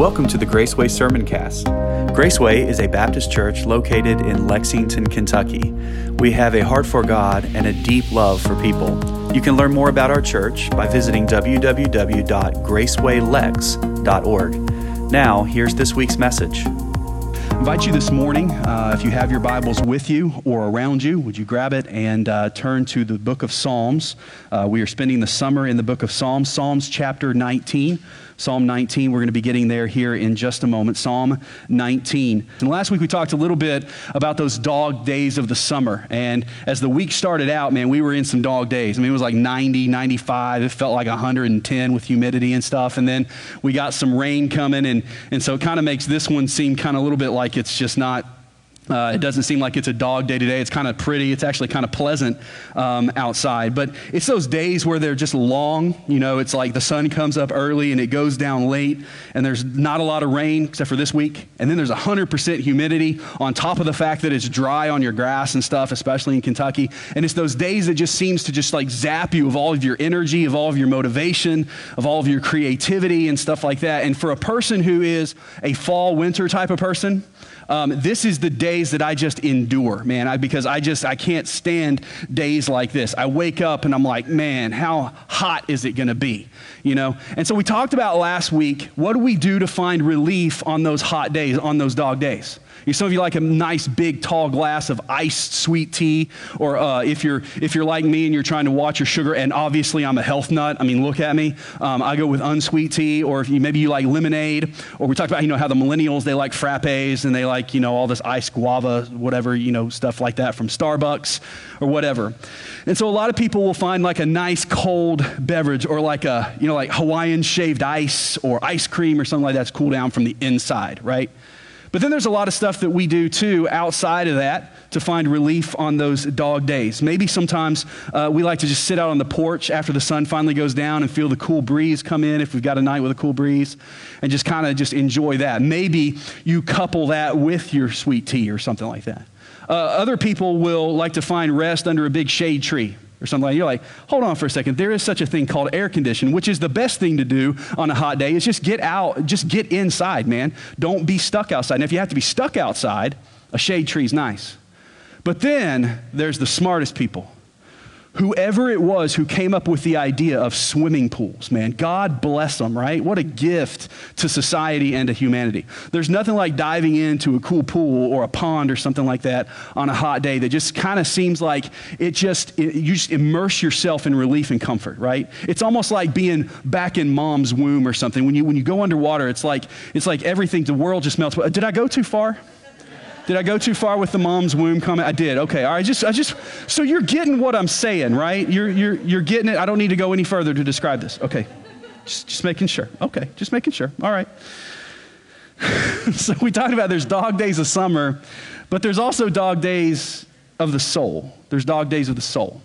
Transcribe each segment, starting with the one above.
Welcome to the Graceway Sermon Cast. Graceway is a Baptist church located in Lexington, Kentucky. We have a heart for God and a deep love for people. You can learn more about our church by visiting www.gracewaylex.org. Now, here's this week's message. I invite you this morning, uh, if you have your Bibles with you or around you, would you grab it and uh, turn to the book of Psalms? Uh, we are spending the summer in the book of Psalms, Psalms chapter 19. Psalm 19. We're going to be getting there here in just a moment. Psalm 19. And last week we talked a little bit about those dog days of the summer. And as the week started out, man, we were in some dog days. I mean, it was like 90, 95. It felt like 110 with humidity and stuff. And then we got some rain coming. And, and so it kind of makes this one seem kind of a little bit like it's just not uh, it doesn't seem like it's a dog day today. It's kind of pretty. It's actually kind of pleasant um, outside. But it's those days where they're just long. You know, it's like the sun comes up early and it goes down late, and there's not a lot of rain except for this week. And then there's 100% humidity on top of the fact that it's dry on your grass and stuff, especially in Kentucky. And it's those days that just seems to just like zap you of all of your energy, of all of your motivation, of all of your creativity and stuff like that. And for a person who is a fall winter type of person, um, this is the days that I just endure, man, I, because I just, I can't stand days like this. I wake up and I'm like, man, how hot is it going to be? You know? And so we talked about last week, what do we do to find relief on those hot days, on those dog days? Some of you like a nice big tall glass of iced sweet tea, or uh, if you're if you're like me and you're trying to watch your sugar, and obviously I'm a health nut. I mean, look at me. Um, I go with unsweet tea, or if you, maybe you like lemonade, or we talked about you know how the millennials they like frappes and they like you know all this iced guava, whatever you know stuff like that from Starbucks or whatever. And so a lot of people will find like a nice cold beverage, or like a you know like Hawaiian shaved ice or ice cream or something like that's cool down from the inside, right? But then there's a lot of stuff that we do too outside of that to find relief on those dog days. Maybe sometimes uh, we like to just sit out on the porch after the sun finally goes down and feel the cool breeze come in if we've got a night with a cool breeze and just kind of just enjoy that. Maybe you couple that with your sweet tea or something like that. Uh, other people will like to find rest under a big shade tree or something like. You're like, hold on for a second. There is such a thing called air conditioning, which is the best thing to do on a hot day is just get out, just get inside, man. Don't be stuck outside. And if you have to be stuck outside, a shade tree is nice. But then there's the smartest people whoever it was who came up with the idea of swimming pools, man, God bless them, right? What a gift to society and to humanity. There's nothing like diving into a cool pool or a pond or something like that on a hot day that just kind of seems like it just, it, you just immerse yourself in relief and comfort, right? It's almost like being back in mom's womb or something. When you, when you go underwater, it's like, it's like everything, the world just melts. Uh, did I go too far? Did I go too far with the mom's womb comment? I did. Okay. All right. Just, I just, so you're getting what I'm saying, right? You're, you're, you're getting it. I don't need to go any further to describe this. Okay. Just, just making sure. Okay. Just making sure. All right. so we talked about there's dog days of summer, but there's also dog days of the soul. There's dog days of the soul.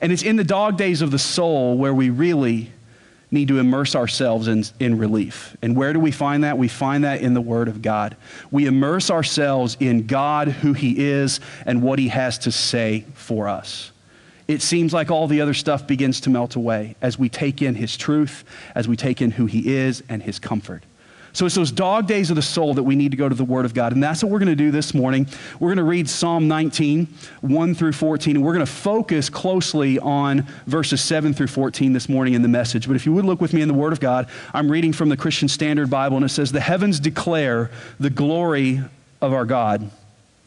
And it's in the dog days of the soul where we really need to immerse ourselves in, in relief. And where do we find that? We find that in the Word of God. We immerse ourselves in God, who He is, and what He has to say for us. It seems like all the other stuff begins to melt away as we take in His truth, as we take in who He is and His comfort. So it's those dog days of the soul that we need to go to the Word of God. And that's what we're going to do this morning. We're going to read Psalm 19, 1 through 14, and we're going to focus closely on verses 7 through 14 this morning in the message. But if you would look with me in the Word of God, I'm reading from the Christian Standard Bible, and it says, The heavens declare the glory of our God.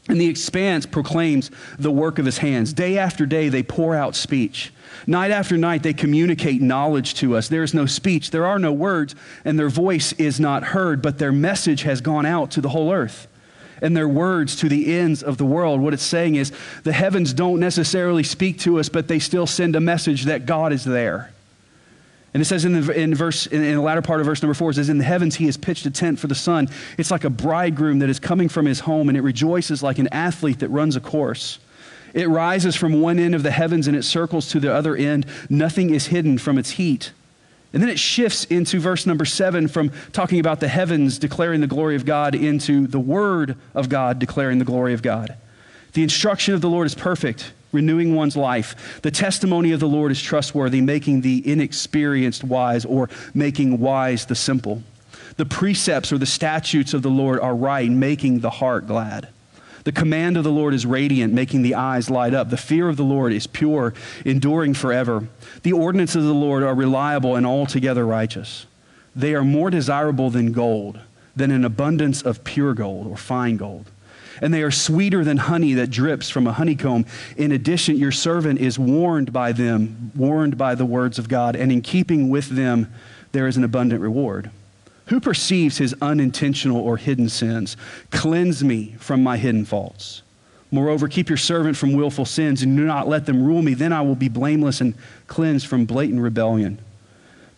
And the expanse proclaims the work of his hands. Day after day, they pour out speech. Night after night, they communicate knowledge to us. There is no speech, there are no words, and their voice is not heard, but their message has gone out to the whole earth. And their words to the ends of the world. What it's saying is the heavens don't necessarily speak to us, but they still send a message that God is there. And it says in the, in verse, in, in the latter part of verse number four, it says, In the heavens he has pitched a tent for the sun. It's like a bridegroom that is coming from his home, and it rejoices like an athlete that runs a course. It rises from one end of the heavens and it circles to the other end. Nothing is hidden from its heat. And then it shifts into verse number seven from talking about the heavens declaring the glory of God into the word of God declaring the glory of God. The instruction of the Lord is perfect, renewing one's life. The testimony of the Lord is trustworthy, making the inexperienced wise or making wise the simple. The precepts or the statutes of the Lord are right, making the heart glad. The command of the Lord is radiant, making the eyes light up. The fear of the Lord is pure, enduring forever. The ordinances of the Lord are reliable and altogether righteous. They are more desirable than gold, than an abundance of pure gold or fine gold. And they are sweeter than honey that drips from a honeycomb. In addition, your servant is warned by them, warned by the words of God, and in keeping with them, there is an abundant reward. Who perceives his unintentional or hidden sins? Cleanse me from my hidden faults. Moreover, keep your servant from willful sins and do not let them rule me. Then I will be blameless and cleansed from blatant rebellion.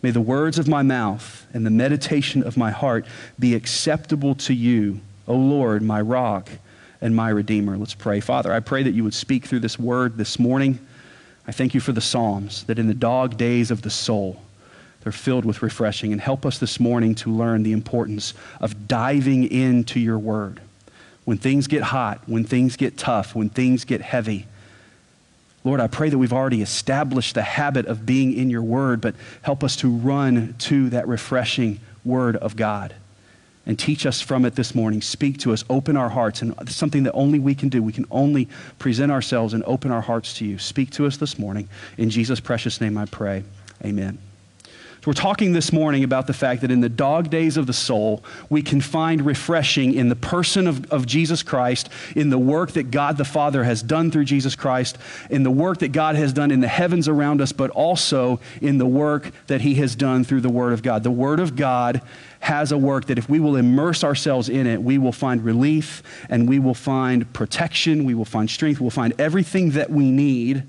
May the words of my mouth and the meditation of my heart be acceptable to you, O Lord, my rock and my redeemer. Let's pray. Father, I pray that you would speak through this word this morning. I thank you for the Psalms, that in the dog days of the soul, they're filled with refreshing. And help us this morning to learn the importance of diving into your word. When things get hot, when things get tough, when things get heavy. Lord, I pray that we've already established the habit of being in your word, but help us to run to that refreshing word of God and teach us from it this morning. Speak to us, open our hearts, and something that only we can do. We can only present ourselves and open our hearts to you. Speak to us this morning. In Jesus' precious name I pray. Amen. We're talking this morning about the fact that in the dog days of the soul, we can find refreshing in the person of, of Jesus Christ, in the work that God the Father has done through Jesus Christ, in the work that God has done in the heavens around us, but also in the work that He has done through the Word of God. The Word of God has a work that if we will immerse ourselves in it, we will find relief and we will find protection, we will find strength, we'll find everything that we need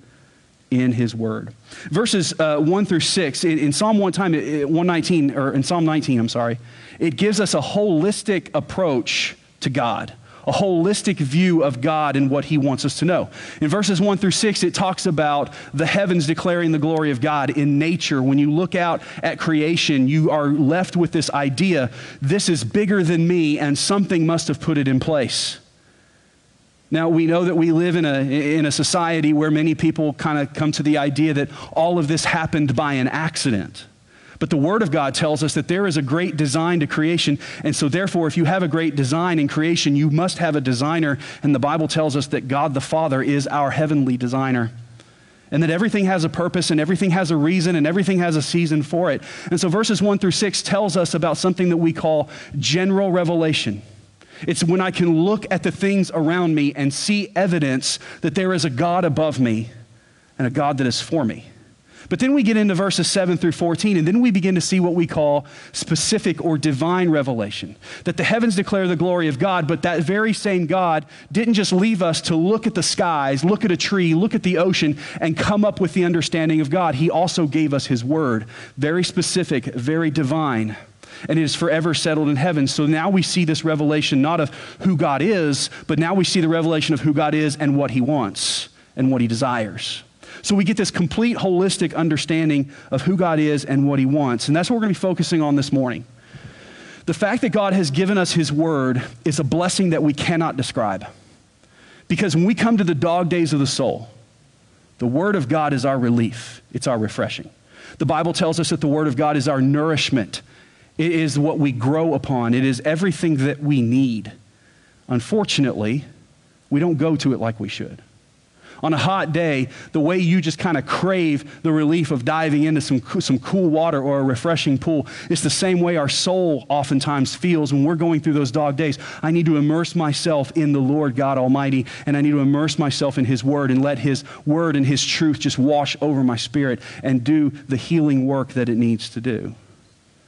in his word. Verses uh, 1 through 6, in, in Psalm 1 time, 119, or in Psalm 19, I'm sorry, it gives us a holistic approach to God, a holistic view of God and what he wants us to know. In verses 1 through 6, it talks about the heavens declaring the glory of God in nature. When you look out at creation, you are left with this idea this is bigger than me, and something must have put it in place. Now, we know that we live in a, in a society where many people kind of come to the idea that all of this happened by an accident. But the Word of God tells us that there is a great design to creation. And so, therefore, if you have a great design in creation, you must have a designer. And the Bible tells us that God the Father is our heavenly designer. And that everything has a purpose and everything has a reason and everything has a season for it. And so, verses 1 through 6 tells us about something that we call general revelation. It's when I can look at the things around me and see evidence that there is a God above me and a God that is for me. But then we get into verses 7 through 14, and then we begin to see what we call specific or divine revelation. That the heavens declare the glory of God, but that very same God didn't just leave us to look at the skies, look at a tree, look at the ocean, and come up with the understanding of God. He also gave us His word. Very specific, very divine and it is forever settled in heaven. So now we see this revelation not of who God is, but now we see the revelation of who God is and what he wants and what he desires. So we get this complete holistic understanding of who God is and what he wants. And that's what we're going to be focusing on this morning. The fact that God has given us his word is a blessing that we cannot describe. Because when we come to the dog days of the soul, the word of God is our relief, it's our refreshing. The Bible tells us that the word of God is our nourishment it is what we grow upon. It is everything that we need. Unfortunately, we don't go to it like we should. On a hot day, the way you just kind of crave the relief of diving into some, some cool water or a refreshing pool, it's the same way our soul oftentimes feels when we're going through those dog days. I need to immerse myself in the Lord God Almighty, and I need to immerse myself in His Word and let His Word and His truth just wash over my spirit and do the healing work that it needs to do.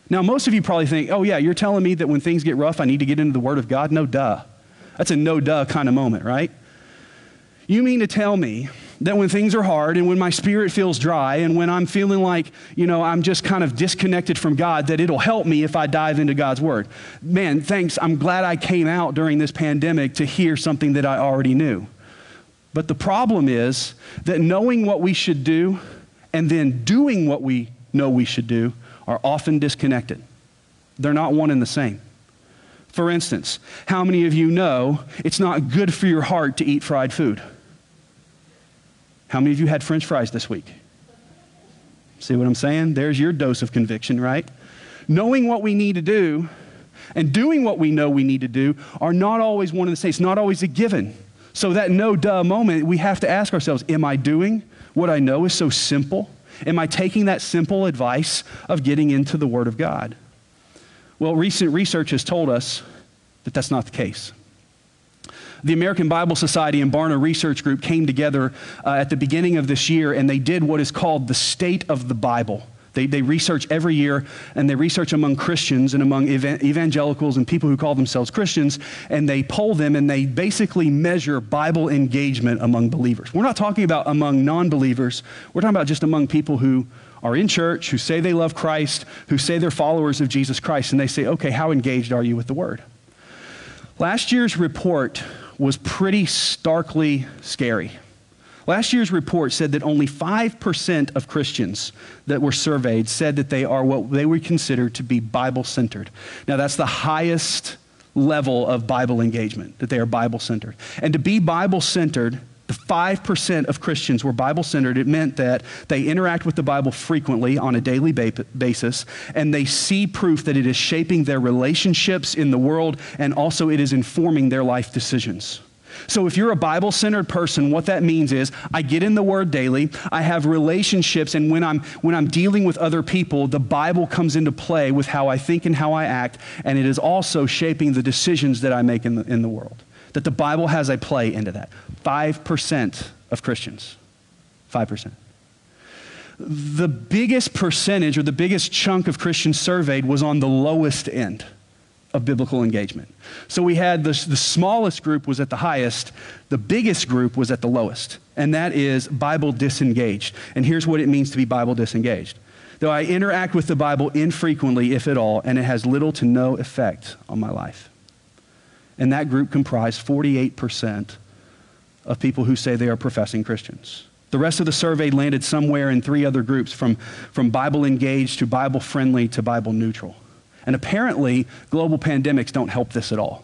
Now, most of you probably think, oh, yeah, you're telling me that when things get rough, I need to get into the Word of God? No, duh. That's a no duh kind of moment, right? You mean to tell me that when things are hard and when my spirit feels dry and when I'm feeling like, you know, I'm just kind of disconnected from God, that it'll help me if I dive into God's Word? Man, thanks. I'm glad I came out during this pandemic to hear something that I already knew. But the problem is that knowing what we should do and then doing what we know we should do are often disconnected. They're not one and the same. For instance, how many of you know it's not good for your heart to eat fried food? How many of you had french fries this week? See what I'm saying? There's your dose of conviction, right? Knowing what we need to do, And doing what we know we need to do are not always one and the same. It's not always a given. So, that no duh moment, we have to ask ourselves Am I doing what I know is so simple? Am I taking that simple advice of getting into the Word of God? Well, recent research has told us that that's not the case. The American Bible Society and Barna Research Group came together uh, at the beginning of this year and they did what is called the State of the Bible. They, they research every year and they research among Christians and among ev- evangelicals and people who call themselves Christians, and they poll them and they basically measure Bible engagement among believers. We're not talking about among non believers, we're talking about just among people who are in church, who say they love Christ, who say they're followers of Jesus Christ, and they say, okay, how engaged are you with the Word? Last year's report was pretty starkly scary. Last year's report said that only 5% of Christians that were surveyed said that they are what they would consider to be Bible centered. Now, that's the highest level of Bible engagement, that they are Bible centered. And to be Bible centered, the 5% of Christians were Bible centered. It meant that they interact with the Bible frequently on a daily basis, and they see proof that it is shaping their relationships in the world, and also it is informing their life decisions. So, if you're a Bible centered person, what that means is I get in the Word daily, I have relationships, and when I'm, when I'm dealing with other people, the Bible comes into play with how I think and how I act, and it is also shaping the decisions that I make in the, in the world that the Bible has a play into that. 5% of Christians. 5%. The biggest percentage or the biggest chunk of Christians surveyed was on the lowest end of biblical engagement. So we had the, the smallest group was at the highest, the biggest group was at the lowest, and that is Bible disengaged. And here's what it means to be Bible disengaged. Though I interact with the Bible infrequently, if at all, and it has little to no effect on my life and that group comprised 48% of people who say they are professing Christians. The rest of the survey landed somewhere in three other groups from, from Bible engaged to Bible friendly to Bible neutral. And apparently, global pandemics don't help this at all.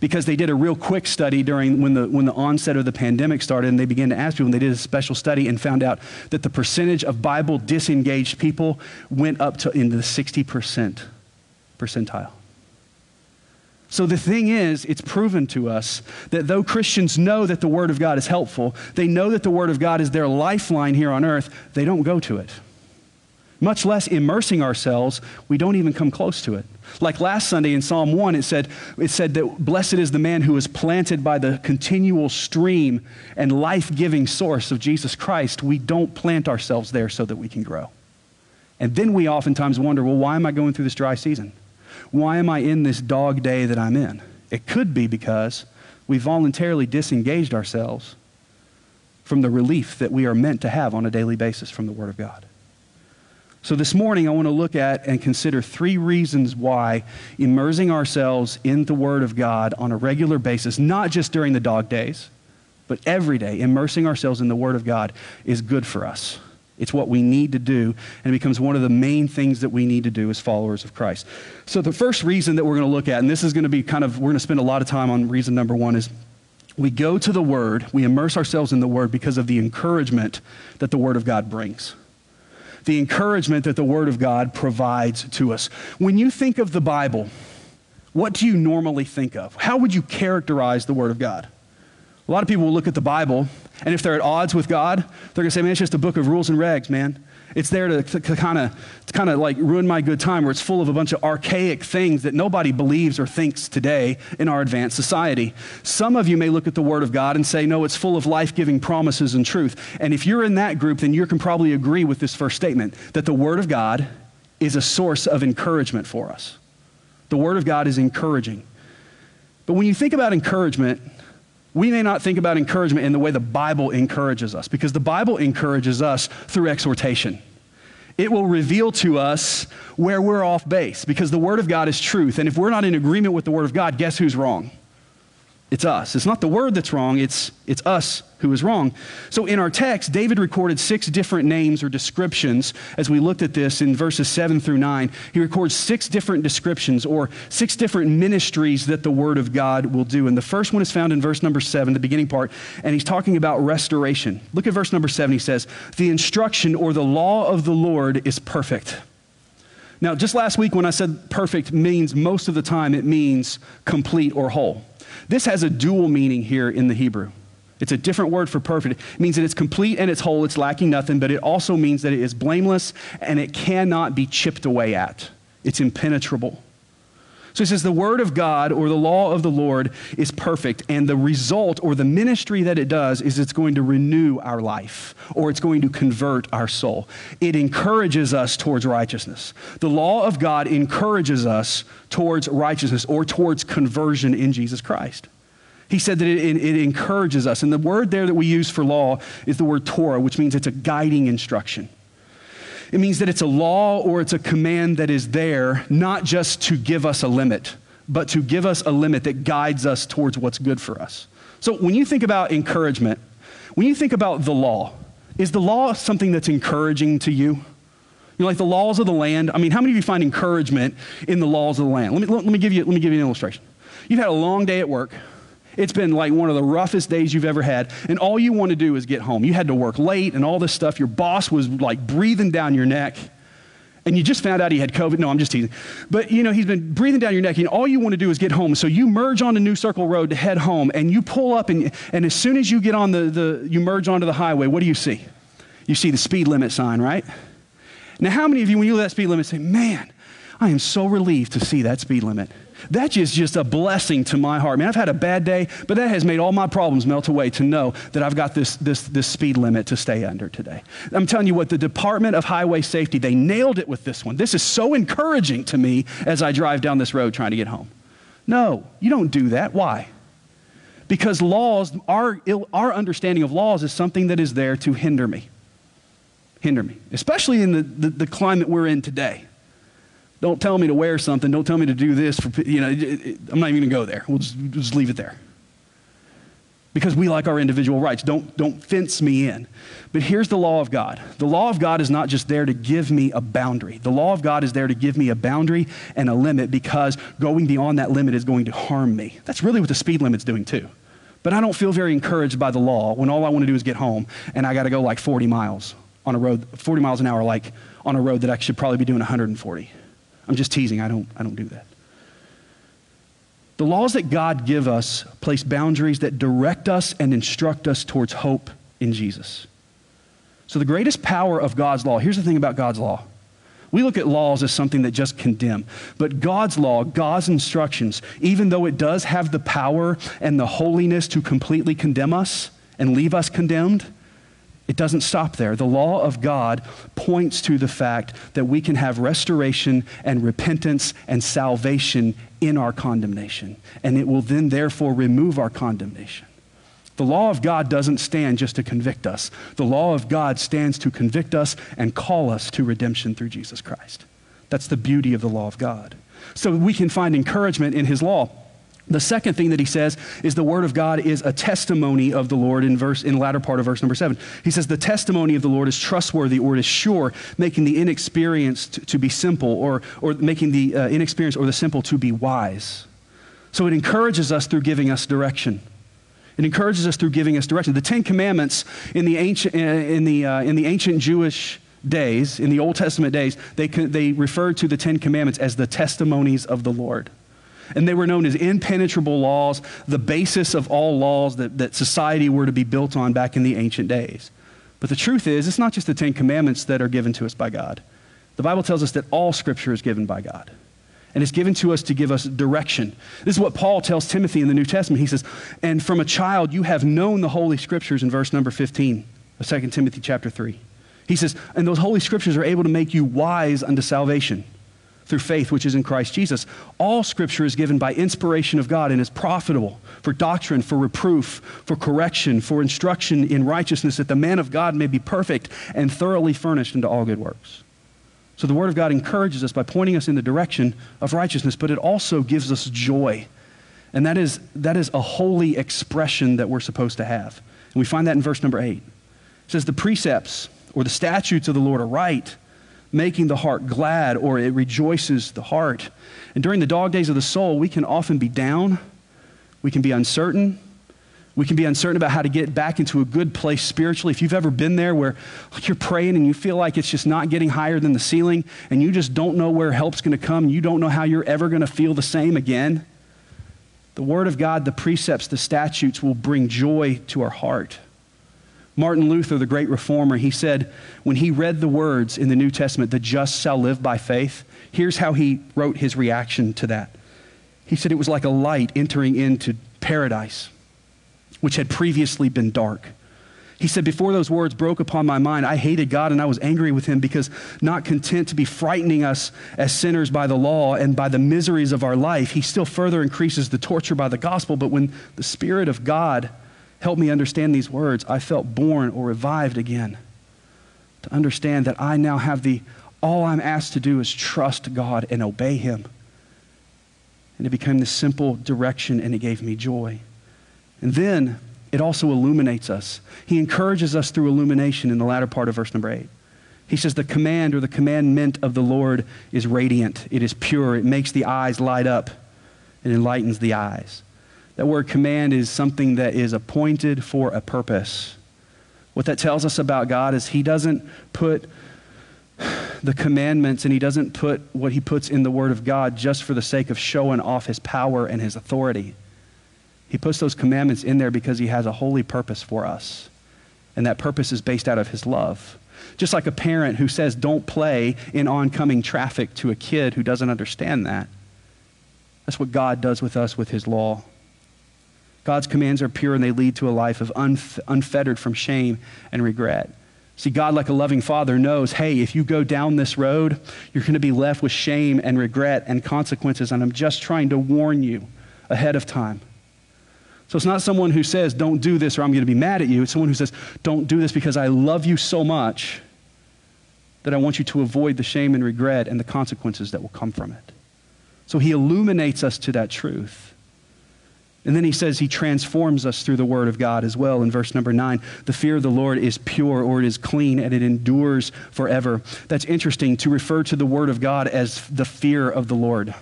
Because they did a real quick study during when the, when the onset of the pandemic started, and they began to ask people, and they did a special study and found out that the percentage of Bible disengaged people went up to into the 60% percentile. So the thing is, it's proven to us that though Christians know that the Word of God is helpful, they know that the Word of God is their lifeline here on earth, they don't go to it. Much less immersing ourselves, we don't even come close to it. Like last Sunday in Psalm 1, it said, it said that blessed is the man who is planted by the continual stream and life giving source of Jesus Christ. We don't plant ourselves there so that we can grow. And then we oftentimes wonder, well, why am I going through this dry season? Why am I in this dog day that I'm in? It could be because we voluntarily disengaged ourselves from the relief that we are meant to have on a daily basis from the Word of God. So, this morning, I want to look at and consider three reasons why immersing ourselves in the Word of God on a regular basis, not just during the dog days, but every day, immersing ourselves in the Word of God is good for us. It's what we need to do, and it becomes one of the main things that we need to do as followers of Christ. So, the first reason that we're going to look at, and this is going to be kind of, we're going to spend a lot of time on reason number one, is we go to the Word, we immerse ourselves in the Word because of the encouragement that the Word of God brings. The encouragement that the Word of God provides to us. When you think of the Bible, what do you normally think of? How would you characterize the Word of God? A lot of people will look at the Bible and if they're at odds with God, they're going to say, man, it's just a book of rules and regs, man. It's there to, to kind of to kind of like ruin my good time, where it's full of a bunch of archaic things that nobody believes or thinks today in our advanced society. Some of you may look at the Word of God and say, no, it's full of life giving promises and truth. And if you're in that group, then you can probably agree with this first statement that the Word of God is a source of encouragement for us. The Word of God is encouraging. But when you think about encouragement, we may not think about encouragement in the way the Bible encourages us, because the Bible encourages us through exhortation. It will reveal to us where we're off base, because the Word of God is truth. And if we're not in agreement with the Word of God, guess who's wrong? It's us. It's not the word that's wrong, it's, it's us who is wrong. So in our text, David recorded six different names or descriptions as we looked at this in verses 7 through 9. He records six different descriptions or six different ministries that the word of God will do. And the first one is found in verse number 7, the beginning part, and he's talking about restoration. Look at verse number 7. He says, The instruction or the law of the Lord is perfect Now, just last week when I said perfect means most of the time it means complete or whole. This has a dual meaning here in the Hebrew. It's a different word for perfect. It means that it's complete and it's whole, it's lacking nothing, but it also means that it is blameless and it cannot be chipped away at. It's impenetrable. So he says the word of God or the law of the Lord is perfect, and the result or the ministry that it does is it's going to renew our life or it's going to convert our soul. It encourages us towards righteousness. The law of God encourages us towards righteousness or towards conversion in Jesus Christ. He said that it, it, it encourages us. And the word there that we use for law is the word Torah, which means it's a guiding instruction. It means that it's a law or it's a command that is there not just to give us a limit, but to give us a limit that guides us towards what's good for us. So when you think about encouragement, when you think about the law, is the law something that's encouraging to you? You know, like the laws of the land. I mean, how many of you find encouragement in the laws of the land? Let me, let me, give, you, let me give you an illustration. You've had a long day at work. It's been like one of the roughest days you've ever had, and all you want to do is get home. You had to work late and all this stuff. Your boss was like breathing down your neck, and you just found out he had COVID. No, I'm just teasing. But you know, he's been breathing down your neck, and all you want to do is get home. So you merge onto New Circle Road to head home, and you pull up, and, and as soon as you get on the, the, you merge onto the highway, what do you see? You see the speed limit sign, right? Now, how many of you, when you look at that speed limit, say, man, I am so relieved to see that speed limit? That is just a blessing to my heart. Man, I've had a bad day, but that has made all my problems melt away to know that I've got this, this, this speed limit to stay under today. I'm telling you what, the Department of Highway Safety, they nailed it with this one. This is so encouraging to me as I drive down this road trying to get home. No, you don't do that. Why? Because laws, our, our understanding of laws is something that is there to hinder me. Hinder me, especially in the, the, the climate we're in today. Don't tell me to wear something. Don't tell me to do this. For, you know, I'm not even going to go there. We'll just, we'll just leave it there. Because we like our individual rights. Don't, don't fence me in. But here's the law of God the law of God is not just there to give me a boundary, the law of God is there to give me a boundary and a limit because going beyond that limit is going to harm me. That's really what the speed limit's doing, too. But I don't feel very encouraged by the law when all I want to do is get home and I got to go like 40 miles on a road, 40 miles an hour, like on a road that I should probably be doing 140. I'm just teasing. I don't, I don't do that. The laws that God give us place boundaries that direct us and instruct us towards hope in Jesus. So the greatest power of God's law, here's the thing about God's law. We look at laws as something that just condemn. But God's law, God's instructions, even though it does have the power and the holiness to completely condemn us and leave us condemned, it doesn't stop there. The law of God points to the fact that we can have restoration and repentance and salvation in our condemnation. And it will then, therefore, remove our condemnation. The law of God doesn't stand just to convict us. The law of God stands to convict us and call us to redemption through Jesus Christ. That's the beauty of the law of God. So we can find encouragement in his law. The second thing that he says is the word of God is a testimony of the Lord in verse in the latter part of verse number 7. He says the testimony of the Lord is trustworthy or it is sure, making the inexperienced to be simple or or making the uh, inexperienced or the simple to be wise. So it encourages us through giving us direction. It encourages us through giving us direction. The 10 commandments in the ancient uh, in the uh, in the ancient Jewish days, in the Old Testament days, they they referred to the 10 commandments as the testimonies of the Lord and they were known as impenetrable laws, the basis of all laws that, that society were to be built on back in the ancient days. But the truth is, it's not just the Ten Commandments that are given to us by God. The Bible tells us that all Scripture is given by God. And it's given to us to give us direction. This is what Paul tells Timothy in the New Testament. He says, And from a child you have known the Holy Scriptures in verse number 15 of 2 Timothy chapter 3. He says, And those Holy Scriptures are able to make you wise unto salvation through faith which is in Christ Jesus. All scripture is given by inspiration of God and is profitable for doctrine, for reproof, for correction, for instruction in righteousness, that the man of God may be perfect and thoroughly furnished into all good works. So the Word of God encourages us by pointing us in the direction of righteousness, but it also gives us joy. And that is, that is a holy expression that we're supposed to have. And we find that in verse number 8. It says, The precepts or the statutes of the Lord are right making the heart glad or it rejoices the heart. And during the dog days of the soul, we can often be down, we can be uncertain, We can be uncertain about how to get back into a good place spiritually. If you've ever been there where you're praying and you feel like it's just not getting higher than the ceiling and you just don't know where help's going to come, you don't know how you're ever going to feel the same again, the Word of God, the precepts, the statutes will bring joy to our heart. Martin Luther, the great reformer, he said when he read the words in the New Testament, the just shall live by faith, here's how he wrote his reaction to that. He said it was like a light entering into paradise, which had previously been dark. He said, Before those words broke upon my mind, I hated God and I was angry with him because, not content to be frightening us as sinners by the law and by the miseries of our life, he still further increases the torture by the gospel. But when the Spirit of God helped me understand these words, I felt born or revived again to understand that I now have the, all I'm asked to do is trust God and obey him. And it became this simple direction and it gave me joy. And then, it also illuminates us. He encourages us through illumination in the latter part of verse number 8. He says, The command or the commandment of the Lord is radiant, it is pure, it makes the eyes light up, it enlightens the eyes. That word command is something that is appointed for a purpose. What that tells us about God is He doesn't put the commandments and He doesn't put what He puts in the Word of God just for the sake of showing off His power and His authority. He puts those commandments in there because he has a holy purpose for us. And that purpose is based out of his love. Just like a parent who says, don't play in oncoming traffic to a kid who doesn't understand that. That's what God does with us with his law. God's commands are pure and they lead to a life of unf- unfettered from shame and regret. See, God, like a loving father, knows hey, if you go down this road, you're going to be left with shame and regret and consequences. And I'm just trying to warn you ahead of time. So it's not someone who says, don't do this or I'm going to be mad at you. It's someone who says, don't do this because I love you so much that I want you to avoid the shame and regret and the consequences that will come from it. So he illuminates us to that truth. And then he says he transforms us through the word of God as well in verse number nine. The fear of the Lord is pure or it is clean and it endures forever. That's interesting to refer to the word of God as the fear of the Lord.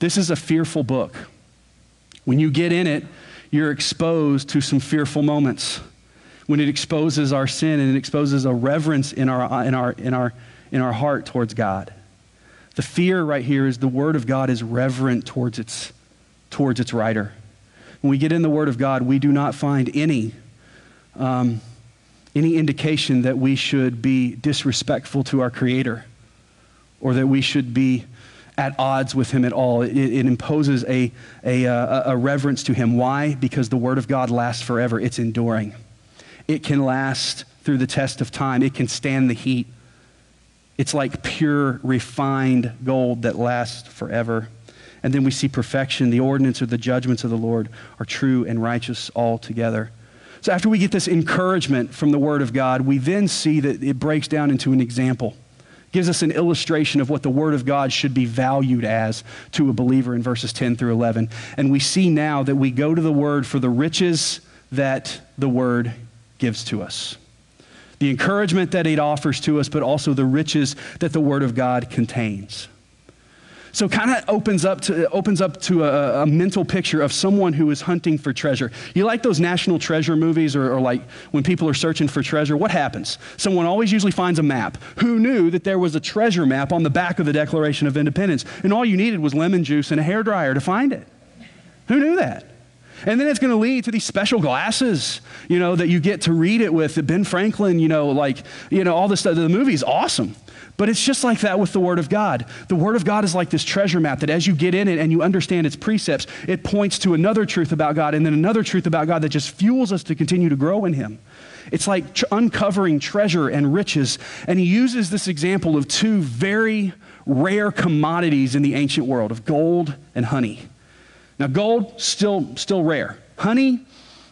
This is a fearful book. When you get in it, you're exposed to some fearful moments when it exposes our sin and it exposes a reverence in our, in our, in our, in our heart towards God. The fear right here is the Word of God is reverent towards its, towards its writer. When we get in the Word of God, we do not find any, um, any indication that we should be disrespectful to our Creator or that we should be at odds with him at all. It, it imposes a, a, a, reverence to him. Why? Because the Word of God lasts forever, it's enduring. It can last through the test of time, it can stand the heat. It's like pure, refined gold that lasts forever. And then we see perfection. The ordinance or the judgments of the Lord are true and righteous altogether. So after we get this encouragement from the Word of God, we then see that it breaks down into an example gives us an illustration of what the Word of God should be valued as to a believer in verses 10 through 11. And we see now that we go to the Word for the riches that the Word gives to us. The encouragement that it offers to us, but also the riches that the Word of God contains. So kind of opens up to opens up to a, a, mental picture of someone who is hunting for treasure. You like those national treasure movies or, or, like when people are searching for treasure, what happens? Someone always usually finds a map. Who knew that there was a treasure map on the back of the Declaration of Independence? And all you needed was lemon juice and a hair dryer to find it. Who knew that? And then it's going to lead to these special glasses, you know, that you get to read it with. Ben Franklin, you know, like, you know, all this stuff. The movie's awesome. But it's just like that with the Word of God. The Word of God is like this treasure map that as you get in it and you understand its precepts, it points to another truth about God and then another truth about God that just fuels us to continue to grow in Him. It's like tr- uncovering treasure and riches. And he uses this example of two very rare commodities in the ancient world of gold and honey. Now, gold, still, still rare. Honey,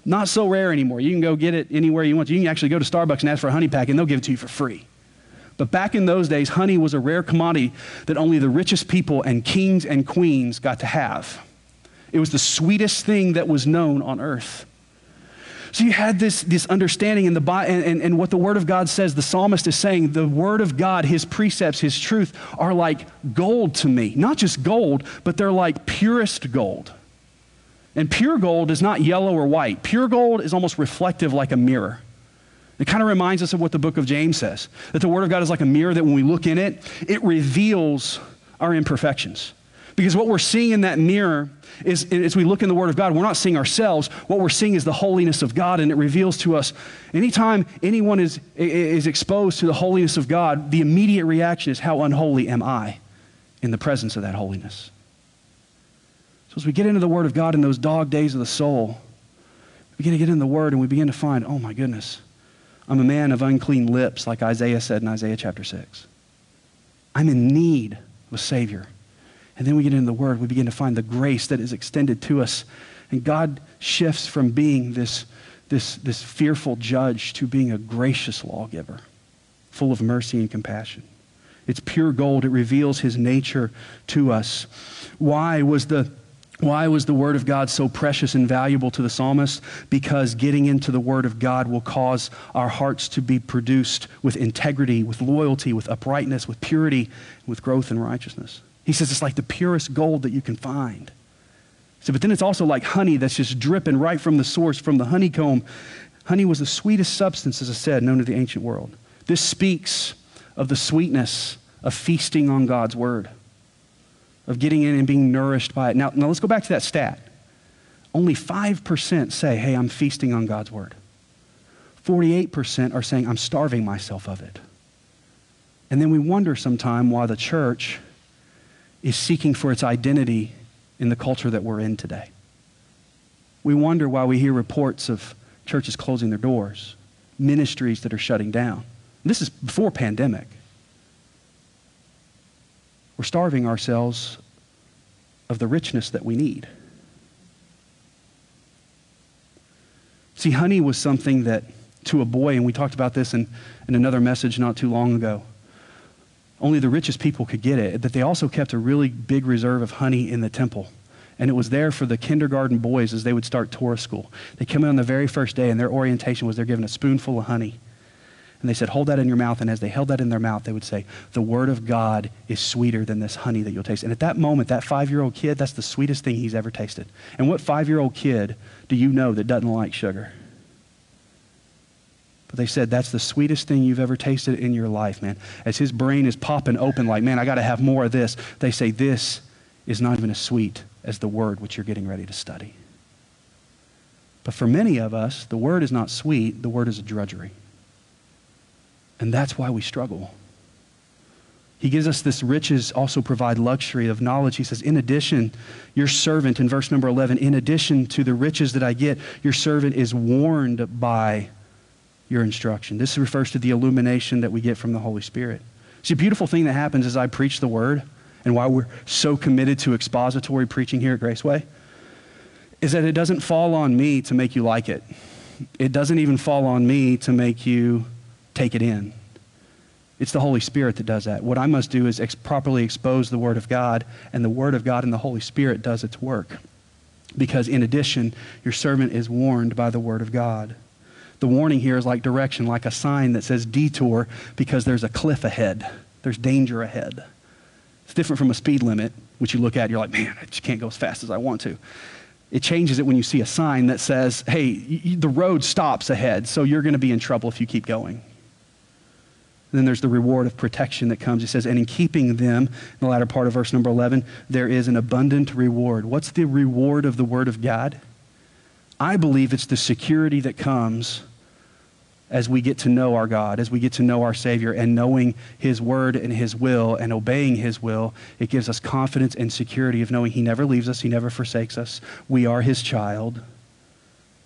not so rare anymore. You can go get it anywhere you want. You can actually go to Starbucks and ask for a honey pack, and they'll give it to you for free. But back in those days, honey was a rare commodity that only the richest people and kings and queens got to have. It was the sweetest thing that was known on earth. So you had this, this understanding in the and, and, and what the Word of God says. The psalmist is saying the Word of God, His precepts, His truth are like gold to me. Not just gold, but they're like purest gold. And pure gold is not yellow or white. Pure gold is almost reflective like a mirror. It kind of reminds us of what the book of James says that the Word of God is like a mirror that when we look in it, it reveals our imperfections. Because what we're seeing in that mirror is, as we look in the Word of God, we're not seeing ourselves. What we're seeing is the holiness of God, and it reveals to us anytime anyone is, is exposed to the holiness of God, the immediate reaction is, How unholy am I in the presence of that holiness? So as we get into the Word of God in those dog days of the soul, we begin to get in the Word and we begin to find, Oh my goodness, I'm a man of unclean lips, like Isaiah said in Isaiah chapter 6. I'm in need of a Savior. And then we get into the Word, we begin to find the grace that is extended to us. And God shifts from being this, this, this fearful judge to being a gracious lawgiver, full of mercy and compassion. It's pure gold. It reveals his nature to us. Why was the why was the Word of God so precious and valuable to the psalmist? Because getting into the Word of God will cause our hearts to be produced with integrity, with loyalty, with uprightness, with purity, with growth and righteousness. He says it's like the purest gold that you can find. So, but then it's also like honey that's just dripping right from the source, from the honeycomb. Honey was the sweetest substance, as I said, known to the ancient world. This speaks of the sweetness of feasting on God's word, of getting in and being nourished by it. Now, now let's go back to that stat. Only 5% say, hey, I'm feasting on God's word. 48% are saying, I'm starving myself of it. And then we wonder sometime why the church is seeking for its identity in the culture that we're in today. We wonder why we hear reports of churches closing their doors, ministries that are shutting down. This is before pandemic. We're starving ourselves of the richness that we need. See, honey was something that, to a boy, and we talked about this in, in another message not too long ago only the richest people could get it, that they also kept a really big reserve of honey in the temple. And it was there for the kindergarten boys as they would start Torah school. They come in on the very first day, and their orientation was they're given a spoonful of honey. And they said, Hold that in your mouth. And as they held that in their mouth, they would say, The word of God is sweeter than this honey that you'll taste. And at that moment, that five year old kid, that's the sweetest thing he's ever tasted. And what five year old kid do you know that doesn't like sugar? But they said, that's the sweetest thing you've ever tasted in your life, man. As his brain is popping open, like, man, I got to have more of this, they say, this is not even as sweet as the word which you're getting ready to study. But for many of us, the word is not sweet, the word is a drudgery. And that's why we struggle. He gives us this riches, also provide luxury of knowledge. He says, In addition, your servant, in verse number 11, in addition to the riches that I get, your servant is warned by your instruction. This refers to the illumination that we get from the Holy Spirit. See, a beautiful thing that happens as I preach the word and why we're so committed to expository preaching here at Graceway is that it doesn't fall on me to make you like it. It doesn't even fall on me to make you take it in. It's the Holy Spirit that does that. What I must do is ex- properly expose the Word of God, and the Word of God and the Holy Spirit does its work. Because in addition, your servant is warned by the Word of God. The warning here is like direction, like a sign that says detour because there's a cliff ahead. There's danger ahead. It's different from a speed limit, which you look at, you're like, man, I just can't go as fast as I want to. It changes it when you see a sign that says, hey, the road stops ahead, so you're going to be in trouble if you keep going. Then there's the reward of protection that comes. It says, and in keeping them, in the latter part of verse number 11, there is an abundant reward. What's the reward of the Word of God? I believe it's the security that comes as we get to know our God, as we get to know our Savior, and knowing His Word and His will and obeying His will, it gives us confidence and security of knowing He never leaves us, He never forsakes us. We are His child.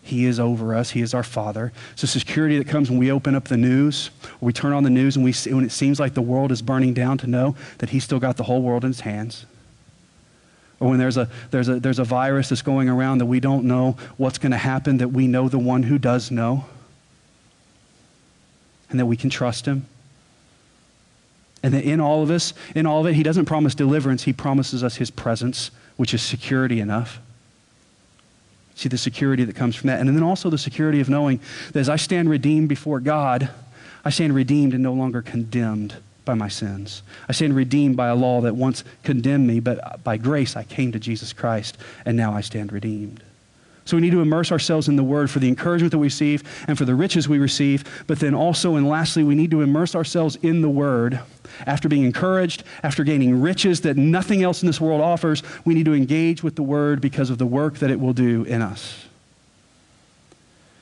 He is over us. He is our Father. So security that comes when we open up the news, or we turn on the news and we see, when it seems like the world is burning down to know that He's still got the whole world in His hands. Or when there's a, there's, a, there's a virus that's going around that we don't know what's going to happen, that we know the one who does know and that we can trust him. And that in all of us, in all of it, he doesn't promise deliverance, he promises us his presence, which is security enough. See the security that comes from that. And then also the security of knowing that as I stand redeemed before God, I stand redeemed and no longer condemned by my sins. I stand redeemed by a law that once condemned me, but by grace I came to Jesus Christ, and now I stand redeemed. So we need to immerse ourselves in the Word for the encouragement that we receive and for the riches we receive. But then also, and lastly, we need to immerse ourselves in the Word. After being encouraged, after gaining riches that nothing else in this world offers, we need to engage with the Word because of the work that it will do in us.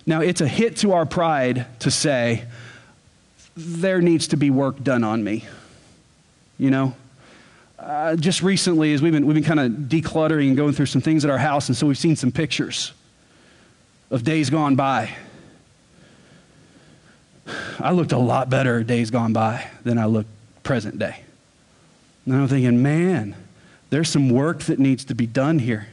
Now, it's a hit to our pride to say, there needs to be work done on me. You know? Uh, just recently, as we've been, we've been kind of decluttering and going through some things at our house, and so we've seen some pictures of days gone by. I looked a lot better days gone by than I look present day. And I'm thinking, man, there's some work that needs to be done here.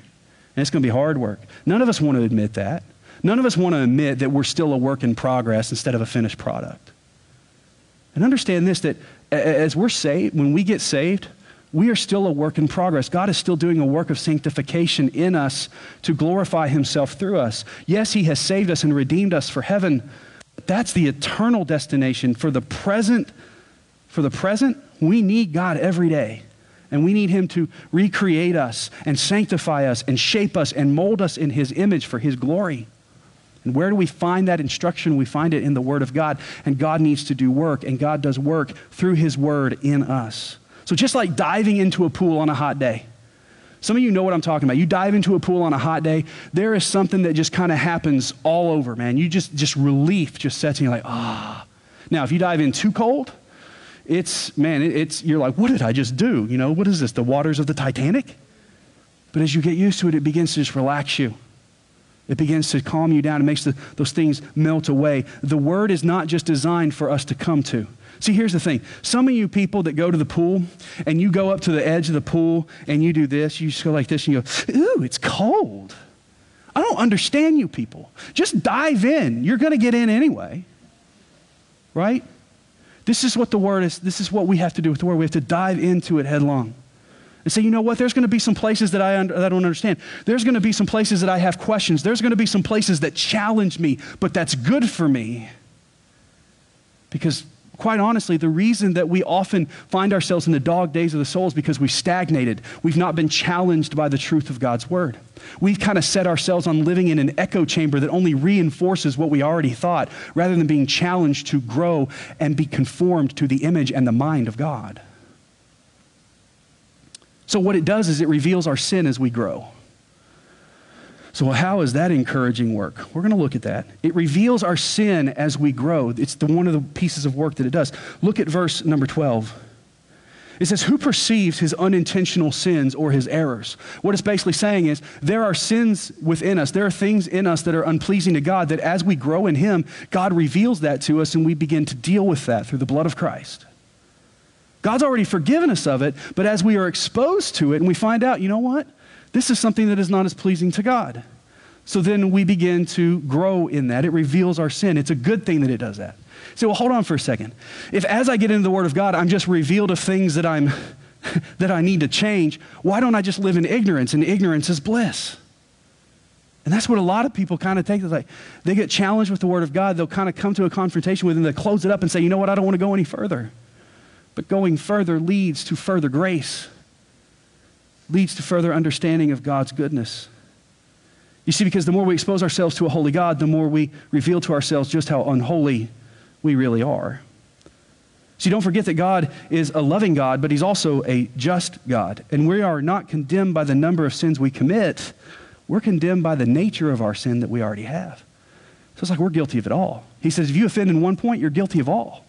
And it's going to be hard work. None of us want to admit that. None of us want to admit that we're still a work in progress instead of a finished product. And understand this that as we're saved, when we get saved, we are still a work in progress. God is still doing a work of sanctification in us to glorify Himself through us. Yes, He has saved us and redeemed us for heaven. But that's the eternal destination. For the present, for the present, we need God every day. And we need Him to recreate us and sanctify us and shape us and mold us in His image for His glory. And where do we find that instruction? We find it in the Word of God. And God needs to do work, and God does work through His Word in us. So just like diving into a pool on a hot day, some of you know what I'm talking about. You dive into a pool on a hot day, there is something that just kind of happens all over, man. You just, just relief just sets in. You're like, ah. Now, if you dive in too cold, it's, man, it's, you're like, what did I just do? You know, what is this, the waters of the Titanic? But as you get used to it, it begins to just relax you. It begins to calm you down. It makes the, those things melt away. The word is not just designed for us to come to. See, here's the thing. Some of you people that go to the pool and you go up to the edge of the pool and you do this, you just go like this and you go, ooh, it's cold. I don't understand you people. Just dive in. You're going to get in anyway. Right? This is what the word is. This is what we have to do with the word. We have to dive into it headlong and say, you know what, there's going to be some places that I, un- that I don't understand. There's going to be some places that I have questions. There's going to be some places that challenge me, but that's good for me. Because, quite honestly, the reason that we often find ourselves in the dog days of the soul is because we've stagnated. We've not been challenged by the truth of God's word. We've kind of set ourselves on living in an echo chamber that only reinforces what we already thought rather than being challenged to grow and be conformed to the image and the mind of God. So, what it does is it reveals our sin as we grow. So, how is that encouraging work? We're going to look at that. It reveals our sin as we grow. It's the, one of the pieces of work that it does. Look at verse number 12. It says, Who perceives his unintentional sins or his errors? What it's basically saying is, there are sins within us. There are things in us that are unpleasing to God that as we grow in him, God reveals that to us and we begin to deal with that through the blood of Christ. God's already forgiven us of it, but as we are exposed to it and we find out, you know what? This is something that is not as pleasing to God. So then we begin to grow in that. It reveals our sin. It's a good thing that it does that. So, well, hold on for a second. If as I get into the Word of God, I'm just revealed of things that I'm that I need to change, why don't I just live in ignorance? And ignorance is bliss. And that's what a lot of people kind of take. It's like they get challenged with the Word of God, they'll kind of come to a confrontation with it, and they close it up and say, you know what, I don't want to go any further. But going further leads to further grace, leads to further understanding of God's goodness. You see, because the more we expose ourselves to a holy God, the more we reveal to ourselves just how unholy we really are. See, don't forget that God is a loving God, but He's also a just God. And we are not condemned by the number of sins we commit, we're condemned by the nature of our sin that we already have. So it's like we're guilty of it all. He says, if you offend in one point, you're guilty of all.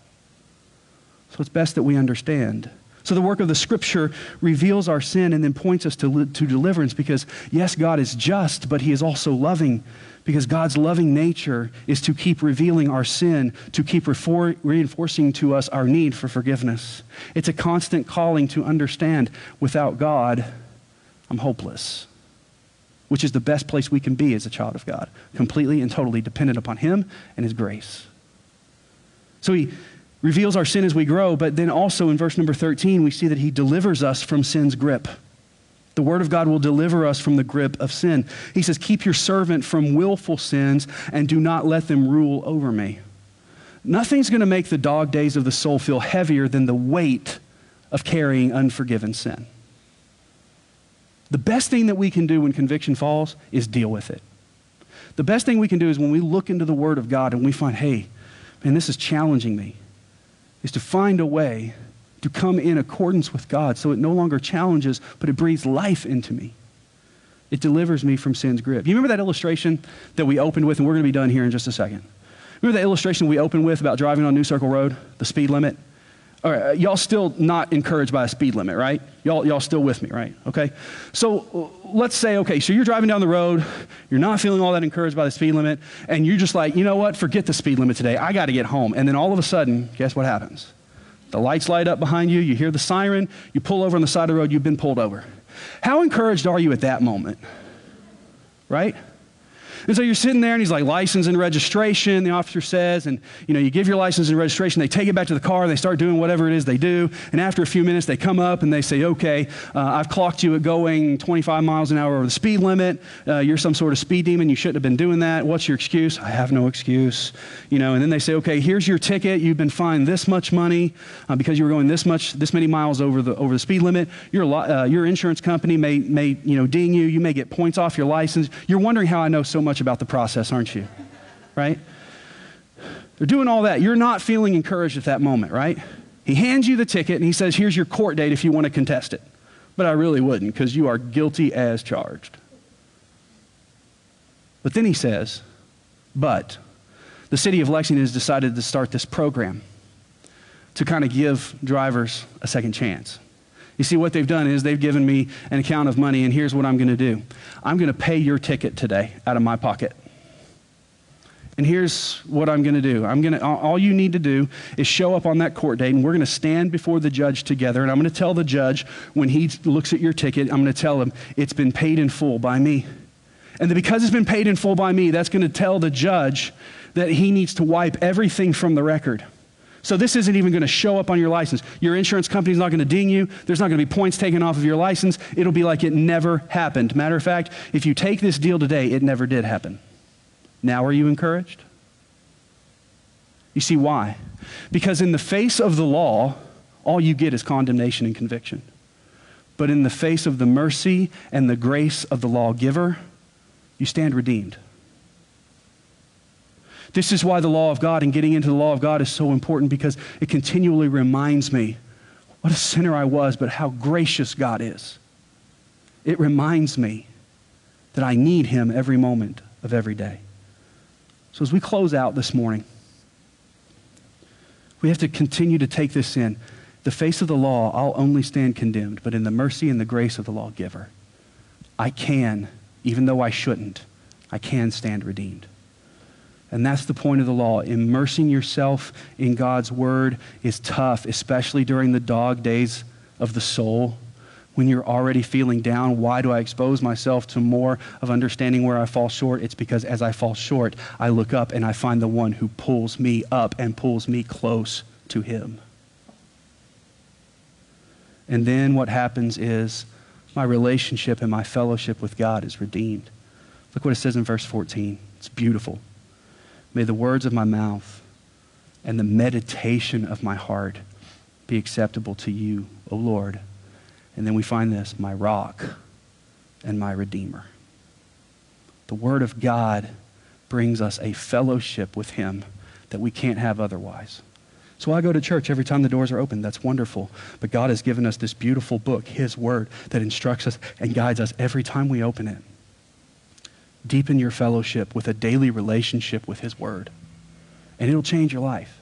So it's best that we understand. So the work of the scripture reveals our sin and then points us to, to deliverance because, yes, God is just, but he is also loving because God's loving nature is to keep revealing our sin, to keep refor- reinforcing to us our need for forgiveness. It's a constant calling to understand without God, I'm hopeless, which is the best place we can be as a child of God, completely and totally dependent upon him and his grace. So he reveals our sin as we grow, but then also in verse number 13, we see that he delivers us from sin's grip. The Word of God will deliver us from the grip of sin. He says, Keep your servant from willful sins and do not let them rule over me. Nothing's going to make the dog days of the soul feel heavier than the weight of carrying unforgiven sin. The best thing that we can do when conviction falls is deal with it. The best thing we can do is when we look into the Word of God and we find, hey, man, this is challenging me, is to find a way to come in accordance with God so it no longer challenges, but it breathes life into me. It delivers me from sin's grip. You remember that illustration that we opened with, and we're going to be done here in just a second. Remember that illustration we opened with about driving on New Circle Road, the speed limit? All right, uh, y'all still not encouraged by a speed limit, right? Y'all, y'all still with me, right? Okay. So uh, let's say, okay, so you're driving down the road, you're not feeling all that encouraged by the speed limit, and you're just like, you know what? Forget the speed limit today. I got to get home. And then all of a sudden, guess what happens? The lights light up behind you, you hear the siren, you pull over on the side of the road, you've been pulled over. How encouraged are you at that moment? Right? And so you're sitting there and he's like, license and registration, the officer says, and you know, you give your license and registration, they take it back to the car, they start doing whatever it is they do. And after a few minutes, they come up and they say, okay, uh, I've clocked you at going 25 miles an hour over the speed limit. Uh, you're some sort of speed demon. You shouldn't have been doing that. What's your excuse? I have no excuse. You know, and then they say, okay, here's your ticket. You've been fined this much money uh, because you were going this much, this many miles over the, over the speed limit. Your, uh, your insurance company may, may, you know, ding you. You may get points off your license. You're wondering how I know so much much about the process, aren't you? Right? They're doing all that. You're not feeling encouraged at that moment, right? He hands you the ticket and he says, Here's your court date if you want to contest it. But I really wouldn't because you are guilty as charged. But then he says, But the city of Lexington has decided to start this program to kind of give drivers a second chance. You see, what they've done is they've given me an account of money, and here's what I'm going to do I'm going to pay your ticket today out of my pocket. And here's what I'm going to do. I'm going to all you need to do is show up on that court date and we're going to stand before the judge together and I'm going to tell the judge when he looks at your ticket, I'm going to tell him it's been paid in full by me. And that because it's been paid in full by me, that's going to tell the judge that he needs to wipe everything from the record. So this isn't even going to show up on your license. Your insurance company's not going to ding you. There's not going to be points taken off of your license. It'll be like it never happened. Matter of fact, if you take this deal today, it never did happen. Now are you encouraged? You see why? Because in the face of the law, all you get is condemnation and conviction. But in the face of the mercy and the grace of the lawgiver, you stand redeemed. This is why the law of God and getting into the law of God is so important because it continually reminds me what a sinner I was, but how gracious God is. It reminds me that I need Him every moment of every day. So as we close out this morning, we have to continue to take this in. The face of the law, I'll only stand condemned, but in the mercy and the grace of the lawgiver, I can, even though I shouldn't, I can stand redeemed. And that's the point of the law. Immersing yourself in God's word is tough, especially during the dog days of the soul. When you're already feeling down, why do I expose myself to more of understanding where I fall short? It's because as I fall short, I look up and I find the one who pulls me up and pulls me close to him. And then what happens is my relationship and my fellowship with God is redeemed. Look what it says in verse 14. It's beautiful. May the words of my mouth and the meditation of my heart be acceptable to you, O Lord. And then we find this my rock and my redeemer. The Word of God brings us a fellowship with Him that we can't have otherwise. So I go to church every time the doors are open. That's wonderful. But God has given us this beautiful book, His Word, that instructs us and guides us every time we open it deepen your fellowship with a daily relationship with His Word, and it'll change your life.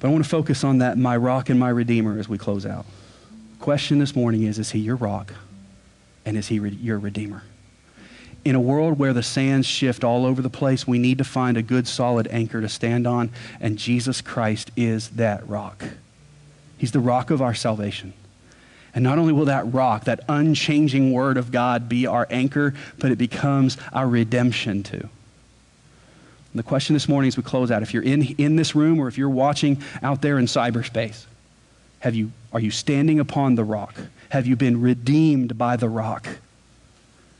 But I want to focus on that, my rock and my redeemer, as we close out. Question this morning is Is He your rock? And is He re- your redeemer? In a world where the sands shift all over the place, we need to find a good, solid anchor to stand on, and Jesus Christ is that rock. He's the rock of our salvation. And not only will that rock, that unchanging word of God, be our anchor, but it becomes our redemption too. And the question this morning as we close out if you're in, in this room or if you're watching out there in cyberspace, have you, are you standing upon the rock? Have you been redeemed by the rock?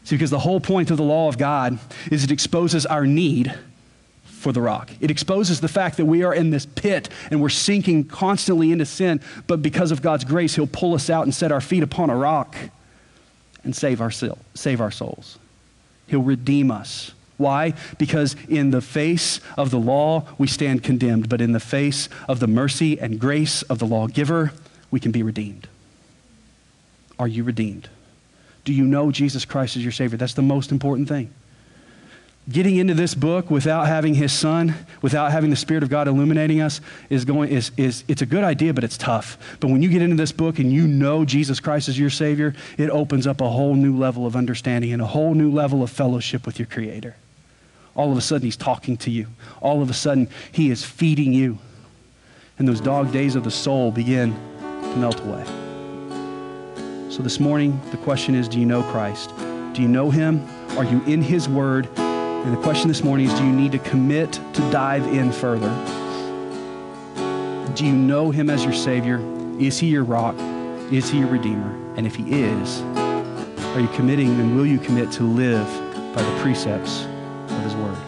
See, because the whole point of the law of God is it exposes our need for the rock. It exposes the fact that we are in this pit and we're sinking constantly into sin, but because of God's grace, He'll pull us out and set our feet upon a rock and save our, save our souls. He'll redeem us Why? Because in the face of the law, we stand condemned, but in the face of the mercy and grace of the lawgiver, we can be redeemed. Are you redeemed? Do you know Jesus Christ as your Savior? That's the most important thing. Getting into this book without having His Son, without having the Spirit of God illuminating us, is going is, is it's a good idea, but it's tough. But when you get into this book and you know Jesus Christ is your Savior, it opens up a whole new level of understanding and a whole new level of fellowship with your Creator. All of a sudden, He's talking to you. All of a sudden, He is feeding you. And those dog days of the soul begin to melt away. So this morning, the question is do you know Christ? Do you know Him? Are you in His Word? And the question this morning is do you need to commit to dive in further? Do you know Him as your Savior? Is He your rock? Is He your Redeemer? And if He is, are you committing and will you commit to live by the precepts of His Word?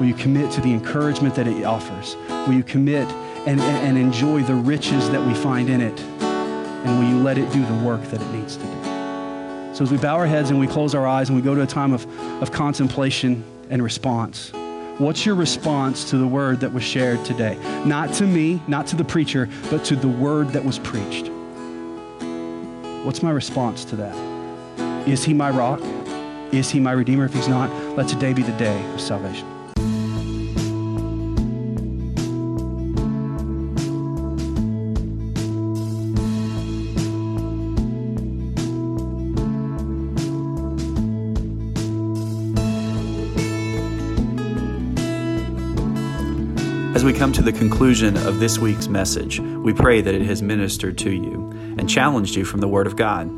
Will you commit to the encouragement that it offers? Will you commit and, and enjoy the riches that we find in it? And will you let it do the work that it needs to do? So as we bow our heads and we close our eyes and we go to a time of, of contemplation and response, what's your response to the word that was shared today? Not to me, not to the preacher, but to the word that was preached. What's my response to that? Is he my rock? Is he my redeemer? If he's not, let today be the day of salvation. We come to the conclusion of this week's message, we pray that it has ministered to you and challenged you from the Word of God.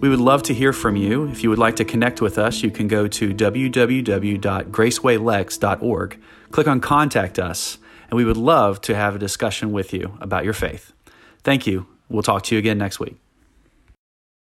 We would love to hear from you. If you would like to connect with us, you can go to www.gracewaylex.org, click on Contact Us, and we would love to have a discussion with you about your faith. Thank you. We'll talk to you again next week.